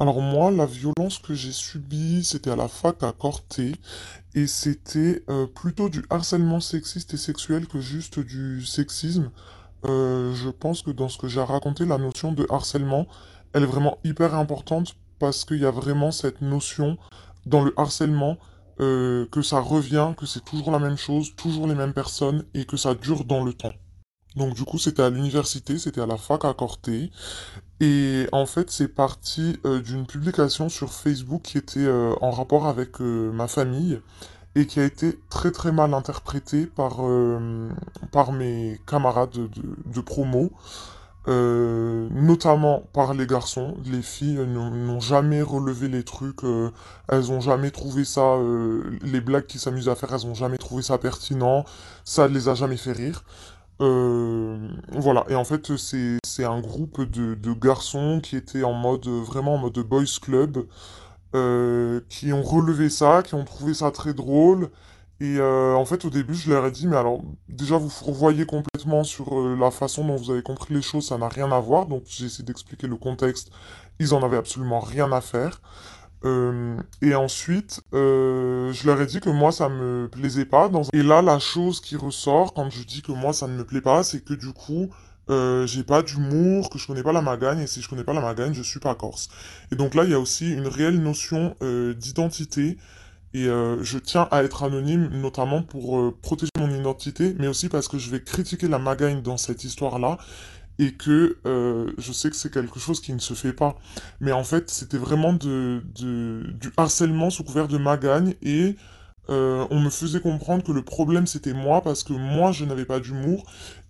Alors moi, la violence que j'ai subie, c'était à la fac à Corté, et c'était euh, plutôt du harcèlement sexiste et sexuel que juste du sexisme. Euh, je pense que dans ce que j'ai raconté, la notion de harcèlement, elle est vraiment hyper importante parce qu'il y a vraiment cette notion dans le harcèlement euh, que ça revient, que c'est toujours la même chose, toujours les mêmes personnes et que ça dure dans le temps. Donc du coup, c'était à l'université, c'était à la fac à Corté. Et en fait, c'est parti euh, d'une publication sur Facebook qui était euh, en rapport avec euh, ma famille et qui a été très très mal interprétée par, par mes camarades de, de promo, notamment par les garçons. Les filles n'ont n'ont jamais relevé les trucs, elles ont jamais trouvé ça, les blagues qu'ils s'amusent à faire, elles ont jamais trouvé ça pertinent, ça les a jamais fait rire. Euh, voilà, et en fait, c'est un groupe de, de garçons qui étaient en mode, vraiment en mode boys club, euh, qui ont relevé ça, qui ont trouvé ça très drôle. Et euh, en fait, au début, je leur ai dit, mais alors, déjà, vous revoyez complètement sur euh, la façon dont vous avez compris les choses, ça n'a rien à voir. Donc, j'ai essayé d'expliquer le contexte. Ils en avaient absolument rien à faire. Euh, et ensuite, euh, je leur ai dit que moi, ça me plaisait pas. Et là, la chose qui ressort quand je dis que moi, ça ne me plaît pas, c'est que du coup, euh, j'ai pas d'humour, que je connais pas la Magagne, et si je connais pas la Magagne, je suis pas corse. Et donc là, il y a aussi une réelle notion euh, d'identité, et je tiens à être anonyme, notamment pour protéger mon identité, mais aussi parce que je vais critiquer la Magagne dans cette histoire-là, et que euh, je sais que c'est quelque chose qui ne se fait pas. Mais en fait, c'était vraiment du harcèlement sous couvert de magagne et euh, on me faisait comprendre que le problème c'était moi parce que moi je n'avais pas d'humour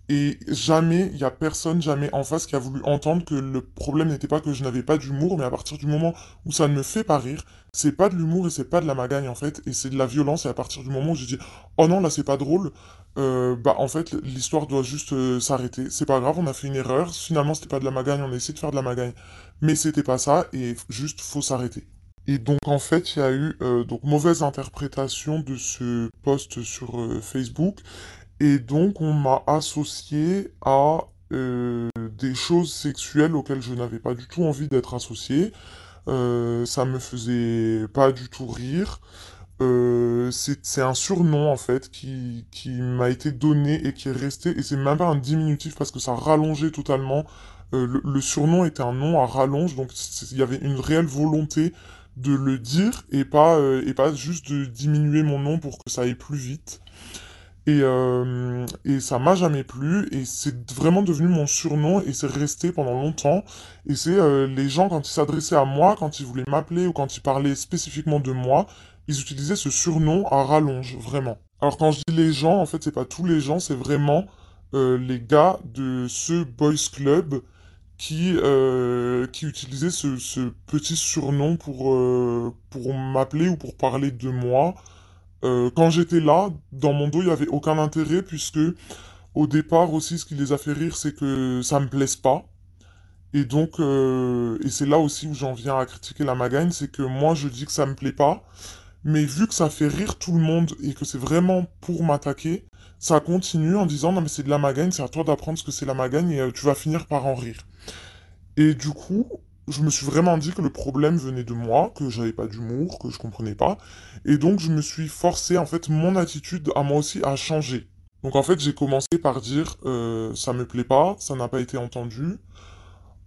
et jamais, il y a personne jamais en face qui a voulu entendre que le problème n'était pas que je n'avais pas d'humour, mais à partir du moment où ça ne me fait pas rire, c'est pas de l'humour et c'est pas de la magagne en fait, et c'est de la violence et à partir du moment où j'ai dit oh non là c'est pas drôle, euh, bah en fait l'histoire doit juste euh, s'arrêter. C'est pas grave, on a fait une erreur. Finalement c'était pas de la magagne, on a essayé de faire de la magagne, mais c'était pas ça et juste faut s'arrêter. Et donc en fait il y a eu euh, donc mauvaise interprétation de ce post sur euh, Facebook et donc on m'a associé à des choses sexuelles auxquelles je n'avais pas du tout envie d'être associé. Ça me faisait pas du tout rire. Euh, c'est un surnom en fait qui, m'a été donné et qui est resté et c'est même pas un diminutif parce que ça rallongeait totalement. Euh, le, surnom était un nom à rallonge donc il y avait une réelle volonté de le dire et pas euh, et pas juste de diminuer mon nom pour que ça aille plus vite. Et, et ça m'a jamais plu et c'est vraiment devenu mon surnom et c'est resté pendant longtemps. Et c'est les gens quand ils s'adressaient à moi, quand ils voulaient m'appeler ou quand ils parlaient spécifiquement de moi, ils utilisaient ce surnom à rallonge, vraiment. Alors quand je dis les gens, en fait c'est pas tous les gens, c'est vraiment euh, les gars de ce boys club qui, euh, qui utilisaient ce, petit surnom pour, euh, pour m'appeler ou pour parler de moi. Quand j'étais là, dans mon dos, il n'y avait aucun intérêt puisque au départ aussi, ce qui les a fait rire, c'est que ça me plaise pas. Et donc, et c'est là aussi où j'en viens à critiquer la Magagne, c'est que moi je dis que ça me plaît pas, mais vu que ça fait rire tout le monde et que c'est vraiment pour m'attaquer, ça continue en disant non mais c'est de la Magagne, c'est à toi d'apprendre ce que c'est la Magagne et euh, tu vas finir par en rire. Et du coup, je me suis vraiment dit que le problème venait de moi, que j'avais pas d'humour, que je comprenais pas. Et donc, je me suis forcé, en fait, mon attitude à moi aussi a changé. Donc, en fait, j'ai commencé par dire, euh, ça me plaît pas, ça n'a pas été entendu.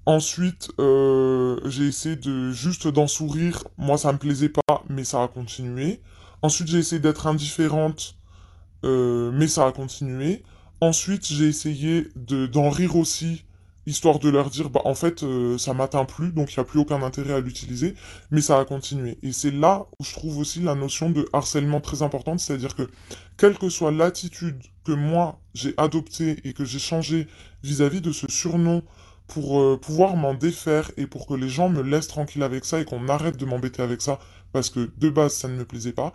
Ensuite, euh, j'ai essayé de juste d'en sourire. Moi, ça me plaisait pas, mais ça a continué. Ensuite, j'ai essayé d'être indifférente, euh, mais ça a continué. Ensuite, j'ai essayé de d'en rire aussi, histoire de leur dire, bah en fait, euh, ça m'atteint plus, donc il n'y a plus aucun intérêt à l'utiliser, mais ça a continué. Et c'est là où je trouve aussi la notion de harcèlement très importante, c'est-à-dire que quelle que soit l'attitude que moi j'ai adoptée et que j'ai changée vis-à-vis de ce surnom pour euh, pouvoir m'en défaire et pour que les gens me laissent tranquille avec ça et qu'on arrête de m'embêter avec ça, parce que de base ça ne me plaisait pas,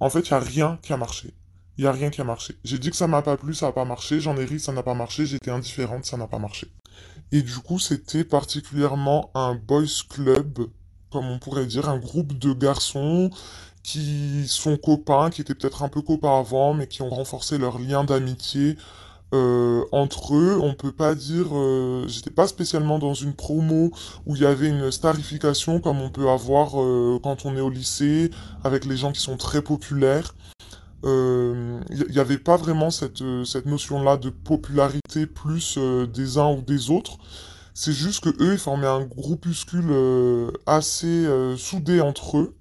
en fait, il n'y a rien qui a marché. Il n'y a rien qui a marché. J'ai dit que ça m'a pas plu, ça n'a pas marché. J'en ai ri, ça n'a pas marché. J'étais indifférente, ça n'a pas marché. Et du coup, c'était particulièrement un boys club, comme on pourrait dire, un groupe de garçons qui sont copains, qui étaient peut-être un peu copains avant, mais qui ont renforcé leur lien d'amitié Euh, entre eux, on peut pas dire, euh, j'étais pas spécialement dans une promo où il y avait une starification comme on peut avoir euh, quand on est au lycée avec les gens qui sont très populaires. Euh, Il n'y avait pas vraiment cette, euh, cette notion-là de popularité plus euh, des uns ou des autres. C'est juste que eux, ils formaient un groupuscule euh, assez euh, soudé entre eux.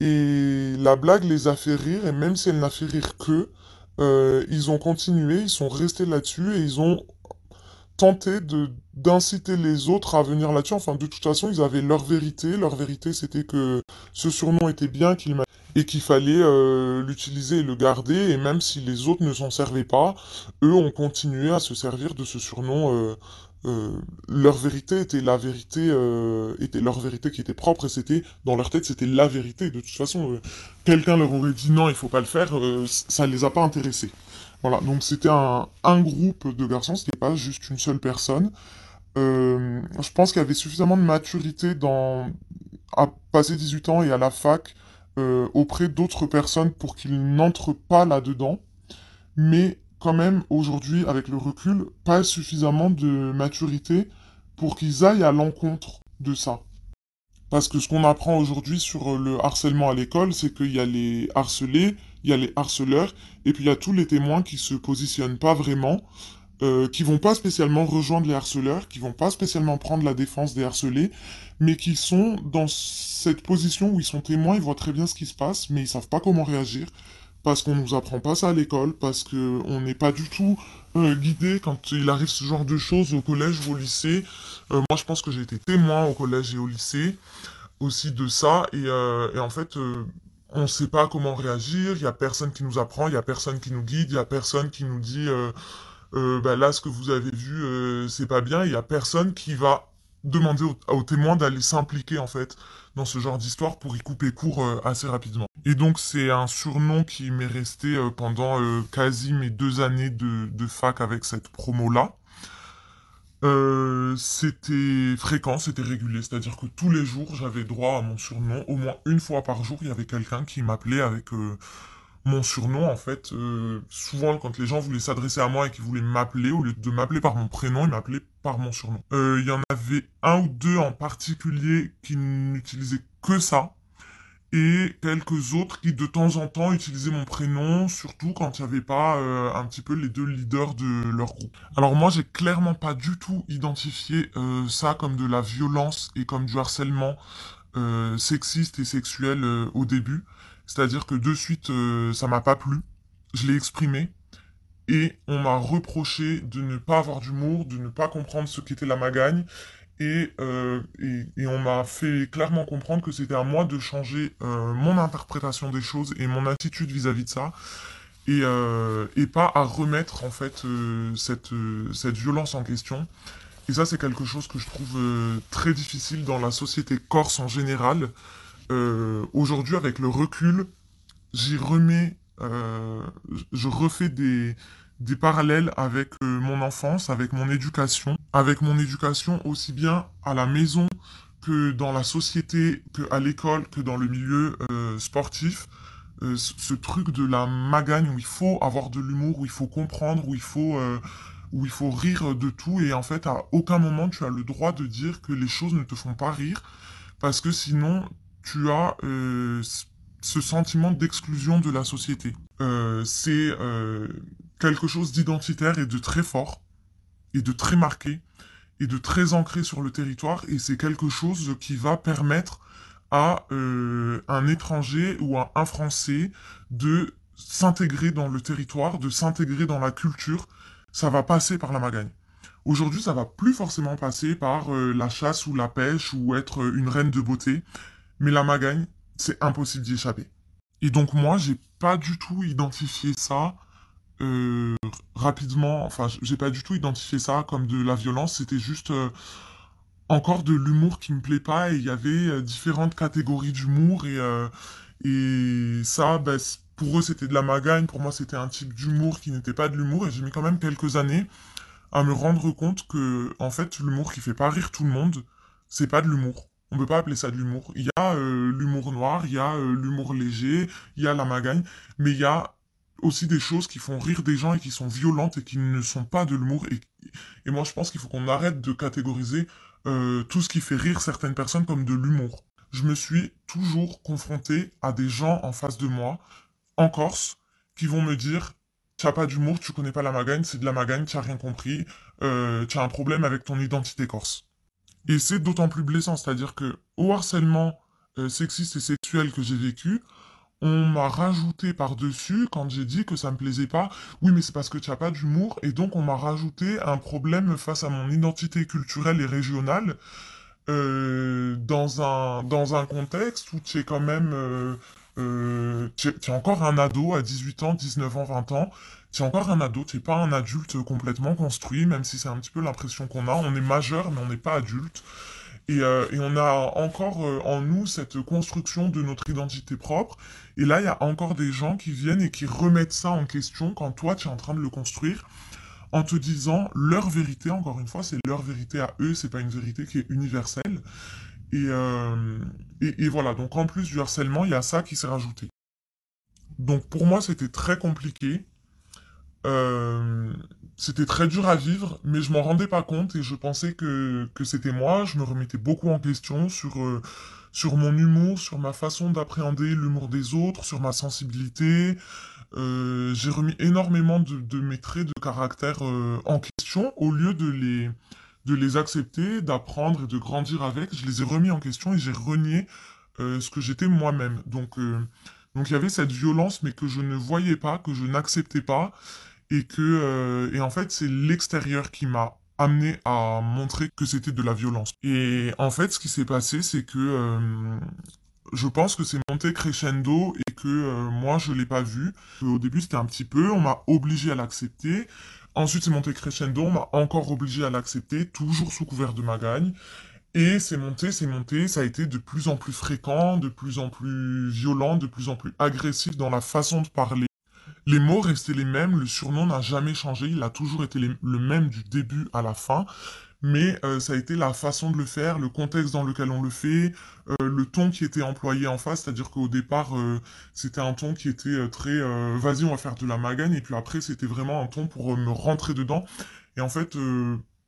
Et la blague les a fait rire, et même si elle n'a fait rire qu'eux, euh, ils ont continué, ils sont restés là-dessus, et ils ont tenté de d'inciter les autres à venir là-dessus. Enfin, de toute façon, ils avaient leur vérité. Leur vérité, c'était que ce surnom était bien, qu'il et qu'il fallait euh, l'utiliser et le garder. Et même si les autres ne s'en servaient pas, eux ont continué à se servir de ce surnom. euh, euh, leur vérité était la vérité, euh, était leur vérité qui était propre. Et c'était dans leur tête, c'était la vérité. De toute façon, euh, quelqu'un leur aurait dit non, il faut pas le faire. ça les a pas intéressés. Voilà, donc c'était un, un groupe de garçons, c'était pas juste une seule personne. Je pense qu'il y avait suffisamment de maturité dans, à passer 18 ans et à la fac auprès d'autres personnes pour qu'ils n'entrent pas là-dedans. Mais quand même, aujourd'hui, avec le recul, pas suffisamment de maturité pour qu'ils aillent à l'encontre de ça. Parce que ce qu'on apprend aujourd'hui sur euh, le harcèlement à l'école, c'est qu'il y a les harcelés, il y a les harceleurs, et puis il y a tous les témoins qui se positionnent pas vraiment, euh, qui vont pas spécialement rejoindre les harceleurs, qui vont pas spécialement prendre la défense des harcelés, mais qui sont dans cette position où ils sont témoins, ils voient très bien ce qui se passe, mais ils savent pas comment réagir, parce qu'on nous apprend pas ça à l'école, parce que on n'est pas du tout euh, guidé quand il arrive ce genre de choses au collège ou au lycée. Euh, moi, je pense que j'ai été témoin au collège et au lycée aussi de ça, et, euh, en fait, on sait pas comment réagir, il y a personne qui nous apprend, il y a personne qui nous guide, il y a personne qui nous dit bah là, ce que vous avez vu, c'est pas bien. Il y a personne qui va demander aux, témoins d'aller s'impliquer en fait dans ce genre d'histoire pour y couper court euh, assez rapidement. Et donc c'est un surnom qui m'est resté euh, pendant euh, quasi mes deux années de, de fac avec cette promo-là. C'était fréquent, c'était régulier, c'est-à-dire que tous les jours j'avais droit à mon surnom, au moins une fois par jour il y avait quelqu'un qui m'appelait avec mon surnom, en fait, euh, souvent quand les gens voulaient s'adresser à moi et qu'ils voulaient m'appeler, au lieu de m'appeler par mon prénom, ils m'appelaient par mon surnom. Euh, Il y en avait un ou deux en particulier qui n'utilisaient que ça, et quelques autres qui de temps en temps utilisaient mon prénom, surtout quand il n'y avait pas euh, un petit peu les deux leaders de leur groupe. Alors moi, j'ai clairement pas du tout identifié euh, ça comme de la violence et comme du harcèlement euh, sexiste et sexuel euh, au début. C'est-à-dire que de suite, euh, ça m'a pas plu. Je l'ai exprimé. Et on m'a reproché de ne pas avoir d'humour, de ne pas comprendre ce qu'était la magagne. Et, euh, et, on m'a fait clairement comprendre que c'était à moi de changer euh, mon interprétation des choses et mon attitude vis-à-vis de ça. Et, euh, et pas à remettre en fait cette, cette violence en question. Et ça, c'est quelque chose que je trouve très difficile dans la société corse en général. Euh, aujourd'hui, avec le recul, j'y remets, euh, je refais des, des parallèles avec euh, mon enfance, avec mon éducation, avec mon éducation aussi bien à la maison que dans la société, que à l'école, que dans le milieu sportif. Ce truc de la magagne où il faut avoir de l'humour, où il faut comprendre, où il faut, où il faut rire de tout, et en fait, à aucun moment tu as le droit de dire que les choses ne te font pas rire, parce que sinon, tu as euh, ce sentiment d'exclusion de la société. Euh, c'est euh, quelque chose d'identitaire et de très fort, et de très marqué, et de très ancré sur le territoire, et c'est quelque chose qui va permettre à un étranger ou à un Français de s'intégrer dans le territoire, de s'intégrer dans la culture. Ça va passer par la Magagne. Aujourd'hui, ça va plus forcément passer par la chasse ou la pêche ou être une reine de beauté, mais la Magagne, c'est impossible d'y échapper. Et donc moi, j'ai pas du tout identifié ça euh, rapidement. Enfin, j'ai pas du tout identifié ça comme de la violence. C'était juste euh, encore de l'humour qui me plaît pas. Et il y avait euh, différentes catégories d'humour et euh, et ça, c- pour eux, c'était de la magagne. Pour moi, c'était un type d'humour qui n'était pas de l'humour. Et j'ai mis quand même quelques années à me rendre compte que, en fait, l'humour qui fait pas rire tout le monde, c'est pas de l'humour. On peut pas appeler ça de l'humour. Il y a euh, l'humour noir, il y a euh, l'humour léger, il y a la magagne, mais il y a aussi des choses qui font rire des gens et qui sont violentes et qui ne sont pas de l'humour. Et, moi, je pense qu'il faut qu'on arrête de catégoriser euh, tout ce qui fait rire certaines personnes comme de l'humour. Je me suis toujours confronté à des gens en face de moi, en Corse, qui vont me dire tu n'as pas d'humour, tu connais pas la magagne, c'est de la magagne, tu n'as rien compris, euh, tu as un problème avec ton identité corse. Et c'est d'autant plus blessant, c'est-à-dire que au harcèlement euh, sexiste et sexuel que j'ai vécu, on m'a rajouté par-dessus, quand j'ai dit que ça me plaisait pas, oui mais c'est parce que tu n'as pas d'humour, et donc on m'a rajouté un problème face à mon identité culturelle et régionale, euh, dans un, dans un contexte où tu es quand même... Euh, tu es, encore un ado à 18 ans, 19 ans, 20 ans. Es encore un ado, tu n'es pas un adulte complètement construit, même si c'est un petit peu l'impression qu'on a. On est majeur, mais on n'est pas adulte. Et, euh, et, on a encore euh, en nous cette construction de notre identité propre. Et là, il y a encore des gens qui viennent et qui remettent ça en question quand toi, tu es en train de le construire en te disant leur vérité, encore une fois, c'est leur vérité à eux, c'est pas une vérité qui est universelle. Et, euh, et, voilà, donc en plus du harcèlement, il y a ça qui s'est rajouté. Donc pour moi, c'était très compliqué. Euh, c'était très dur à vivre, mais je m'en rendais pas compte et je pensais que, que c'était moi. Je me remettais beaucoup en question sur, euh, sur mon humour, sur ma façon d'appréhender l'humour des autres, sur ma sensibilité. Euh, j'ai remis énormément de, de, mes traits de caractère en question au lieu de les, de les accepter, d'apprendre et de grandir avec. Je les ai remis en question et j'ai renié ce que j'étais moi-même. Donc, donc il y avait cette violence, mais que je ne voyais pas, que je n'acceptais pas, euh, et en fait c'est l'extérieur qui m'a amené à montrer que c'était de la violence. Et en fait, ce qui s'est passé, c'est que euh, je pense que c'est monté crescendo et que euh, moi je l'ai pas vu. Au début c'était un petit peu, on m'a obligé à l'accepter. Ensuite c'est monté crescendo, on m'a encore obligé à l'accepter, toujours sous couvert de ma gagne. Et c'est monté, c'est monté, ça a été de plus en plus fréquent, de plus en plus violent, de plus en plus agressif dans la façon de parler. Les mots restaient les mêmes, le surnom n'a jamais changé, il a toujours été le même du début à la fin, mais euh, ça a été la façon de le faire, le contexte dans lequel on le fait, euh, le ton qui était employé en face, c'est-à-dire qu'au départ, euh, c'était un ton qui était très vas-y, on va faire de la magagne, et puis après, c'était vraiment un ton pour me rentrer dedans. Et en fait,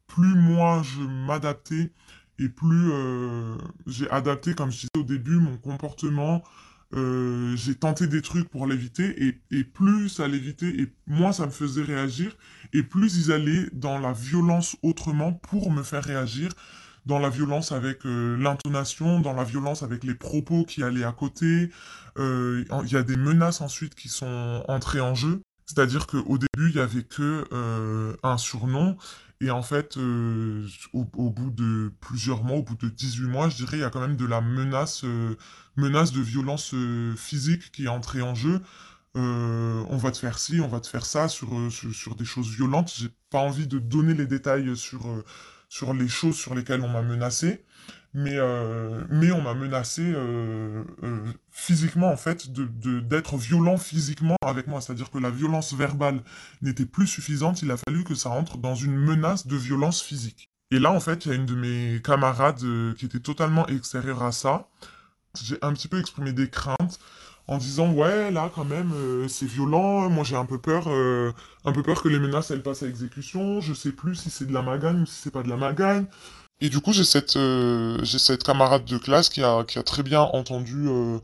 plus moi je m'adaptais et plus j'ai adapté, comme je disais au début, mon comportement euh, j'ai tenté des trucs pour l'éviter et, plus ça l'évitait et moins ça me faisait réagir et plus ils allaient dans la violence autrement pour me faire réagir, dans la violence avec euh, l'intonation, dans la violence avec les propos qui allaient à côté. Euh, Il y a des menaces ensuite qui sont entrées en jeu. C'est-à-dire qu'au début, il y avait que un surnom. Et en fait, euh, au, bout de plusieurs mois, au bout de 18 mois, je dirais, il y a quand même de la menace, euh, menace de violence euh, physique qui est entrée en jeu. On va te faire ci, on va te faire ça sur, sur, sur des choses violentes. J'ai pas envie de donner les détails sur, sur les choses sur lesquelles on m'a menacé, mais, euh, mais on m'a menacé euh, euh, physiquement, en fait, de, de, d'être violent physiquement avec moi. C'est-à-dire que la violence verbale n'était plus suffisante, il a fallu que ça entre dans une menace de violence physique. Et là, en fait, il y a une de mes camarades qui était totalement extérieure à ça. J'ai un petit peu exprimé des craintes en disant ouais là quand même c'est violent moi j'ai un peu peur un peu peur que les menaces elles passent à exécution je sais plus si c'est de la magagne ou si c'est pas de la magagne et du coup j'ai cette euh, cette camarade de classe qui a qui a très bien entendu euh,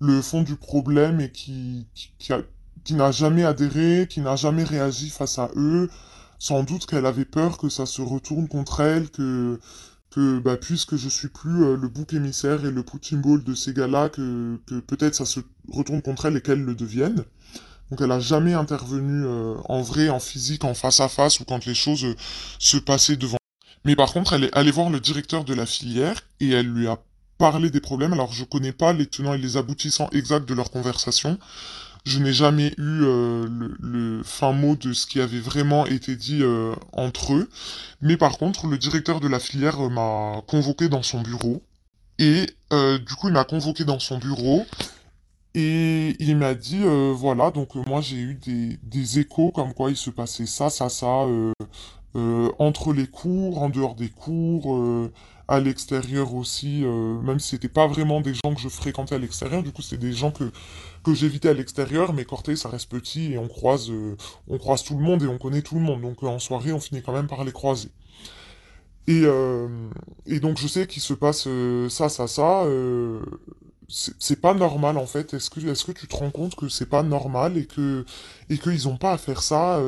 le fond du problème et qui qui, qui a qui n'a jamais adhéré qui n'a jamais réagi face à eux sans doute qu'elle avait peur que ça se retourne contre elle que que bah, puisque je suis plus euh, le bouc émissaire et le punching ball de ces gars-là, que, que peut-être ça se retourne contre elle et qu'elle le devienne. Donc elle a jamais intervenu euh, en vrai, en physique, en face à face ou quand les choses euh, se passaient devant. Mais par contre, elle est allée voir le directeur de la filière et elle lui a parlé des problèmes. Alors je connais pas les tenants et les aboutissants exacts de leur conversation. Je n'ai jamais eu euh, le, fin mot de ce qui avait vraiment été dit euh, entre eux. Mais par contre, le directeur de la filière euh, m'a convoqué dans son bureau. Et du coup, il m'a convoqué dans son bureau et il m'a dit, voilà, donc moi j'ai eu des, des échos comme quoi il se passait ça, ça, ça entre les cours, en dehors des cours, euh, à l'extérieur aussi, euh, même si c'était pas vraiment des gens que je fréquentais à l'extérieur, du coup c'est des gens que, que j'évitais à l'extérieur, mais Corté ça reste petit et on croise, euh, on croise tout le monde et on connaît tout le monde, donc euh, en soirée on finit quand même par les croiser. Et, euh, et donc je sais qu'il se passe euh, ça, ça, ça. euh, c'est pas normal en fait. Est-ce que, est-ce que tu te rends compte que c'est pas normal et que et qu'ils ont pas à faire ça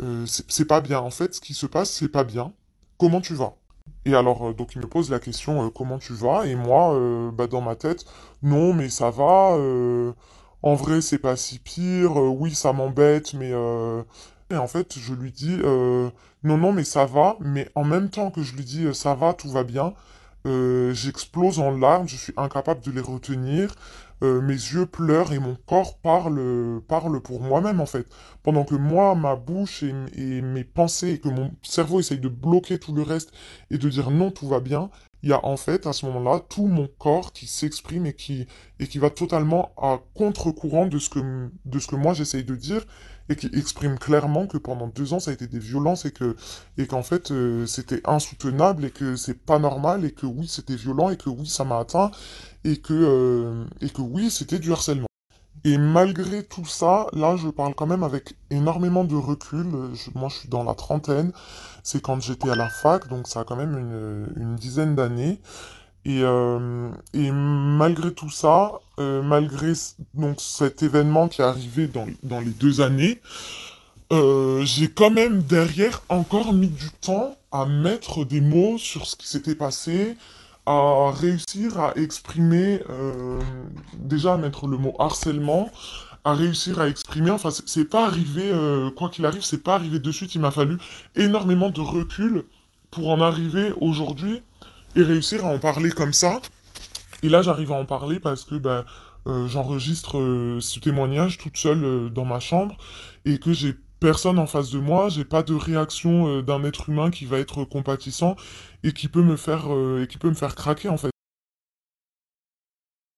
euh, c'est pas bien. En fait, ce qui se passe, c'est pas bien. Comment tu vas? Et alors, euh, donc il me pose la question euh, comment tu vas? Et moi, bah, dans ma tête, non, mais ça va. en vrai, c'est pas si pire. oui, ça m'embête, mais et en fait, je lui dis non, non, mais ça va. Mais en même temps que je lui dis ça va, tout va bien, j'explose en larmes. Je suis incapable de les retenir. Euh, mes yeux pleurent et mon corps parle, parle pour moi-même en fait. Pendant que moi, ma bouche et, et mes pensées et que mon cerveau essaye de bloquer tout le reste et de dire non, tout va bien, il y a en fait à ce moment-là tout mon corps qui s'exprime et qui, et qui va totalement à contre-courant de ce que, de ce que moi j'essaye de dire et qui exprime clairement que pendant deux ans ça a été des violences et que, et qu'en fait euh, c'était insoutenable et que c'est pas normal et que oui c'était violent et que oui ça m'a atteint et que, euh, et que oui c'était du harcèlement. Et malgré tout ça, là, je parle quand même avec énormément de recul. Moi, je suis dans la trentaine. C'est quand j'étais à la fac, donc ça a quand même une dizaine d'années. Et, euh, et malgré tout ça, euh, malgré donc cet événement qui est arrivé dans, dans les deux années, euh, j'ai quand même derrière encore mis du temps à mettre des mots sur ce qui s'était passé, à réussir à exprimer, déjà à mettre le mot harcèlement, à réussir à exprimer, enfin c'est pas arrivé, quoi qu'il arrive, c'est pas arrivé de suite, il m'a fallu énormément de recul pour en arriver aujourd'hui et réussir à en parler comme ça. Et là j'arrive à en parler parce que ben, euh, j'enregistre euh, ce témoignage toute seule euh, dans ma chambre et que j'ai personne en face de moi, j'ai pas de réaction d'un être humain qui va être compatissant et qui peut me faire et qui peut me faire craquer en fait.